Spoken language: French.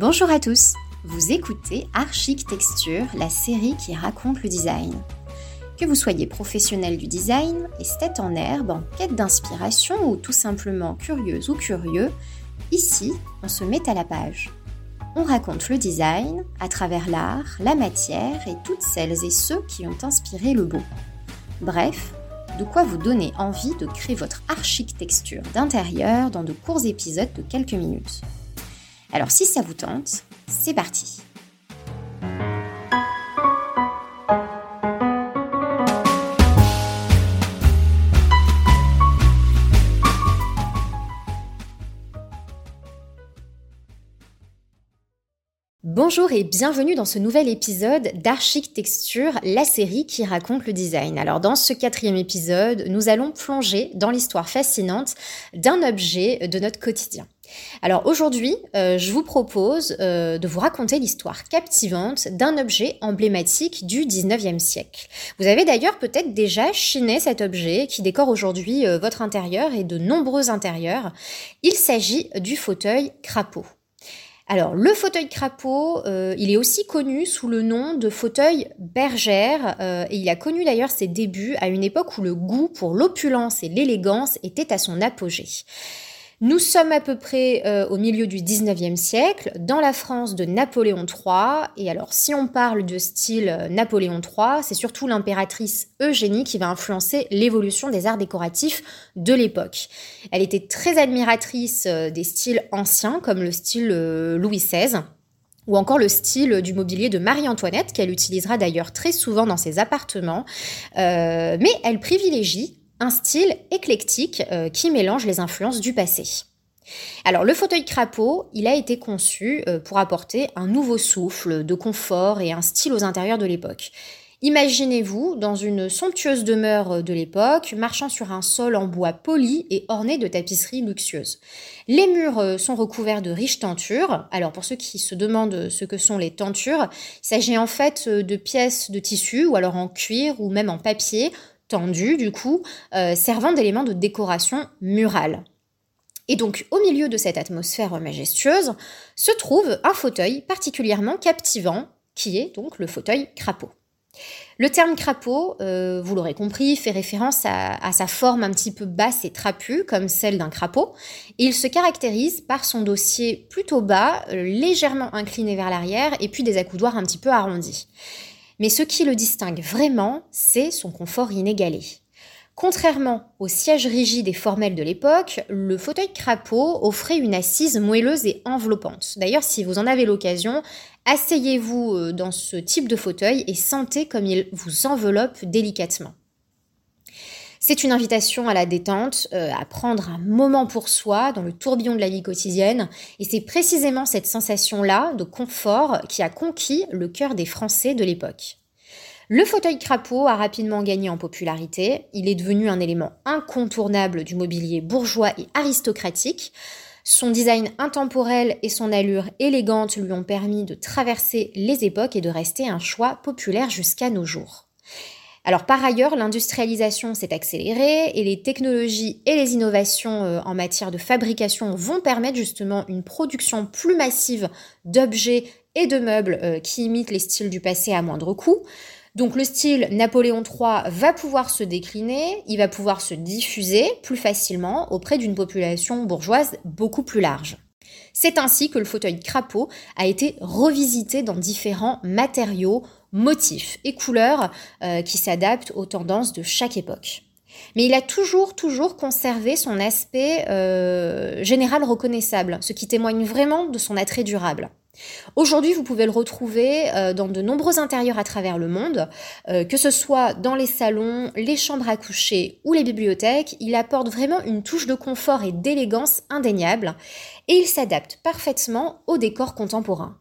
Bonjour à tous, vous écoutez Architecture, la série qui raconte le design. Que vous soyez professionnel du design, esthète en herbe, en quête d'inspiration ou tout simplement curieuse ou curieux, ici, on se met à la page. On raconte le design à travers l'art, la matière et toutes celles et ceux qui ont inspiré le beau. Bref, de quoi vous donner envie de créer votre architecture d'intérieur dans de courts épisodes de quelques minutes. Alors si ça vous tente, c'est parti Bonjour et bienvenue dans ce nouvel épisode d'Architecture, la série qui raconte le design. Alors dans ce quatrième épisode, nous allons plonger dans l'histoire fascinante d'un objet de notre quotidien. Alors aujourd'hui, euh, je vous propose euh, de vous raconter l'histoire captivante d'un objet emblématique du 19e siècle. Vous avez d'ailleurs peut-être déjà chiné cet objet qui décore aujourd'hui euh, votre intérieur et de nombreux intérieurs. Il s'agit du fauteuil crapaud. Alors, le fauteuil crapaud, euh, il est aussi connu sous le nom de fauteuil bergère, euh, et il a connu d'ailleurs ses débuts à une époque où le goût pour l'opulence et l'élégance était à son apogée. Nous sommes à peu près euh, au milieu du 19e siècle, dans la France de Napoléon III. Et alors, si on parle de style euh, Napoléon III, c'est surtout l'impératrice Eugénie qui va influencer l'évolution des arts décoratifs de l'époque. Elle était très admiratrice euh, des styles anciens, comme le style Louis XVI ou encore le style du mobilier de Marie-Antoinette, qu'elle utilisera d'ailleurs très souvent dans ses appartements. mais elle privilégie un style éclectique euh, qui mélange les influences du passé. Alors le fauteuil crapaud, il a été conçu euh, pour apporter un nouveau souffle de confort et un style aux intérieurs de l'époque. Imaginez-vous dans une somptueuse demeure de l'époque, marchant sur un sol en bois poli et orné de tapisseries luxueuses. Les murs euh, sont recouverts de riches tentures. Alors pour ceux qui se demandent ce que sont les tentures, il s'agit en fait de pièces de tissu ou alors en cuir ou même en papier tendu du coup, euh, servant d'élément de décoration murale. Et donc au milieu de cette atmosphère majestueuse se trouve un fauteuil particulièrement captivant, qui est donc le fauteuil crapaud. Le terme crapaud, euh, vous l'aurez compris, fait référence à, sa forme un petit peu basse et trapue, comme celle d'un crapaud. Et il se caractérise par son dossier plutôt bas, euh, légèrement incliné vers l'arrière, et puis des accoudoirs un petit peu arrondis. Mais ce qui le distingue vraiment, c'est son confort inégalé. Contrairement au siège rigide et formel de l'époque, le fauteuil crapaud offrait une assise moelleuse et enveloppante. D'ailleurs, si vous en avez l'occasion, asseyez-vous euh, dans ce type de fauteuil et sentez comme il vous enveloppe délicatement. C'est une invitation à la détente, euh, à prendre un moment pour soi dans le tourbillon de la vie quotidienne. Et c'est précisément cette sensation-là de confort qui a conquis le cœur des Français de l'époque. Le fauteuil crapaud a rapidement gagné en popularité. Il est devenu un élément incontournable du mobilier bourgeois et aristocratique. Son design intemporel et son allure élégante lui ont permis de traverser les époques et de rester un choix populaire jusqu'à nos jours. Alors par ailleurs, l'industrialisation s'est accélérée et les technologies et les innovations euh, en matière de fabrication vont permettre justement une production plus massive d'objets et de meubles euh, qui imitent les styles du passé à moindre coût. Donc le style Napoléon III va pouvoir se décliner, il va pouvoir se diffuser plus facilement auprès d'une population bourgeoise beaucoup plus large. C'est ainsi que le fauteuil crapaud a été revisité dans différents matériaux, motifs et couleurs euh, qui s'adaptent aux tendances de chaque époque. Mais il a toujours, toujours conservé son aspect euh, général reconnaissable, ce qui témoigne vraiment de son attrait durable. Aujourd'hui, vous pouvez le retrouver euh, dans de nombreux intérieurs à travers le monde, que ce soit dans les salons, les chambres à coucher ou les bibliothèques. Il apporte vraiment une touche de confort et d'élégance indéniable et il s'adapte parfaitement au décor contemporain.